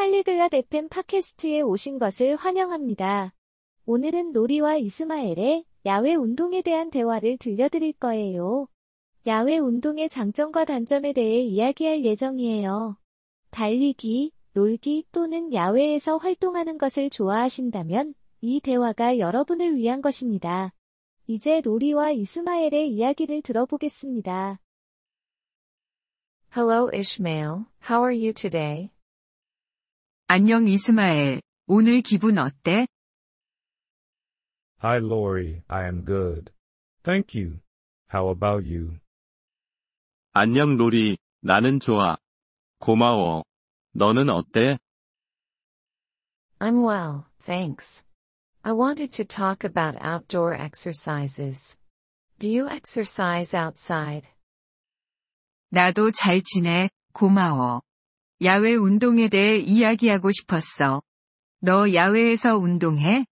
팔리글랏 FM 팟캐스트에 오신 것을 환영합니다. 오늘은 로리와 이스마엘의 야외 운동에 대한 대화를 들려드릴 거예요. 야외 운동의 장점과 단점에 대해 이야기할 예정이에요. 달리기, 놀기 또는 야외에서 활동하는 것을 좋아하신다면 이 대화가 여러분을 위한 것입니다. 이제 로리와 이스마엘의 이야기를 들어보겠습니다. Hello Ishmael, how are you today? 안녕 이스마엘, 오늘 기분 어때? Hi Lori, I am good. Thank you. How about you? 안녕 로리, 나는 좋아. 고마워. 너는 어때? I'm well, thanks. I wanted to talk about outdoor exercises. Do you exercise outside? 나도 잘 지내, 고마워. 야외 운동에 대해 이야기하고 싶었어. 너 야외에서 운동해?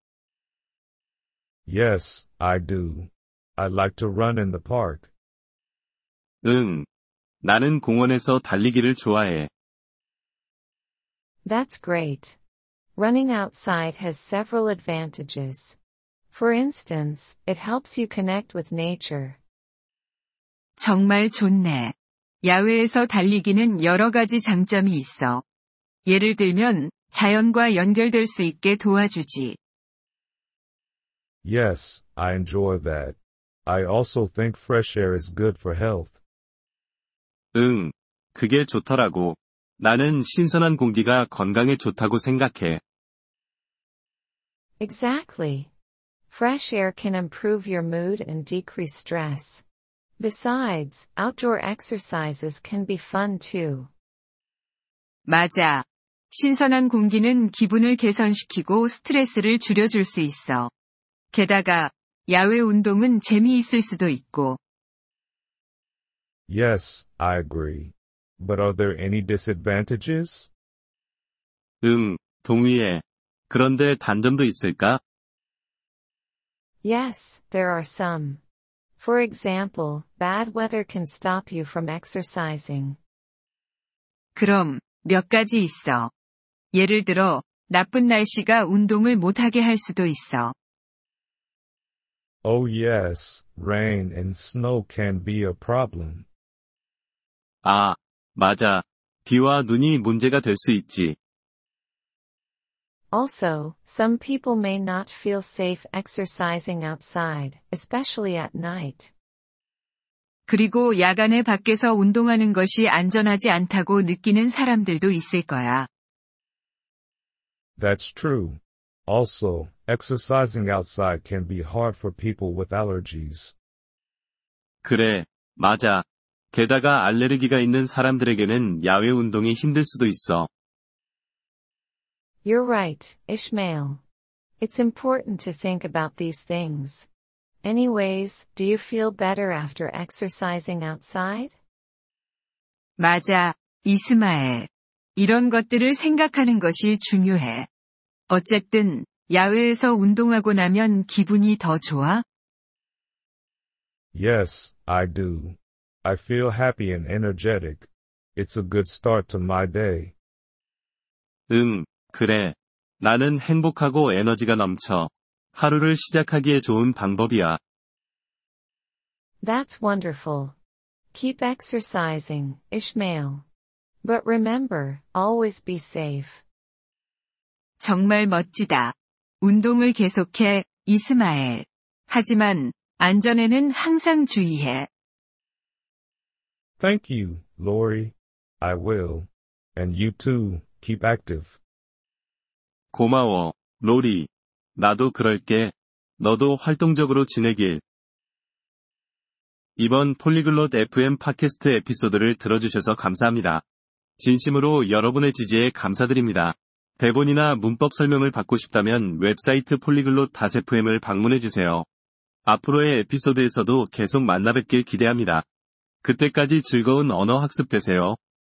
Yes, I do. I like to run in the park. 응. 나는 공원에서 달리기를 좋아해. That's great. Running outside has several advantages. For instance, it helps you connect with nature. 정말 좋네. 야외에서 달리기는 여러 가지 장점이 있어. 예를 들면, 자연과 연결될 수 있게 도와주지. Yes, I enjoy that. I also think fresh air is good for health. 응. 그게 좋더라고. 나는 신선한 공기가 건강에 좋다고 생각해. Exactly. Fresh air can improve your mood and decrease stress. Besides, outdoor exercises can be fun too. 맞아. 신선한 공기는 기분을 개선시키고 스트레스를 줄여줄 수 있어. 게다가, 야외 운동은 재미있을 수도 있고. Yes, I agree. But are there any disadvantages? 응, 동의해. 그런데 단점도 있을까? Yes, there are some. For example, bad weather can stop you from exercising. 그럼, 몇 가지 있어. 예를 들어, 나쁜 날씨가 운동을 못하게 할 수도 있어. Oh yes, rain and snow can be a problem. 아, 맞아. 비와 눈이 문제가 될 수 있지. Also, some people may not feel safe exercising outside, especially at night. 그리고 야간에 밖에서 운동하는 것이 안전하지 않다고 느끼는 사람들도 있을 거야. That's true. Also, exercising outside can be hard for people with allergies. 그래, 맞아. 게다가 알레르기가 있는 사람들에게는 야외 운동이 힘들 수도 있어. You're right, Ishmael. It's important to think about these things. Anyways, do you feel better after exercising outside? 맞아, 이스마엘. 이런 것들을 생각하는 것이 중요해. 어쨌든, 야외에서 운동하고 나면 기분이 더 좋아? Yes, I do. I feel happy and energetic. It's a good start to my day. 응, 그래. 나는 행복하고 에너지가 넘쳐. 하루를 시작하기에 좋은 방법이야. That's wonderful. Keep exercising, Ishmael. But remember, always be safe. 정말 멋지다. 운동을 계속해, 이스마엘. 하지만, 안전에는 항상 주의해. Thank you, Lori. I will. And you too, keep active. 고마워, 로리. 나도 그럴게. 너도 활동적으로 지내길. 이번 폴리글롯 FM 팟캐스트 에피소드를 들어주셔서 감사합니다. 진심으로 여러분의 지지에 감사드립니다. 대본이나 문법 설명을 받고 싶다면 웹사이트 폴리글롯 다세프엠을 방문해주세요. 앞으로의 에피소드에서도 계속 만나 뵙길 기대합니다. 그때까지 즐거운 언어 학습 되세요.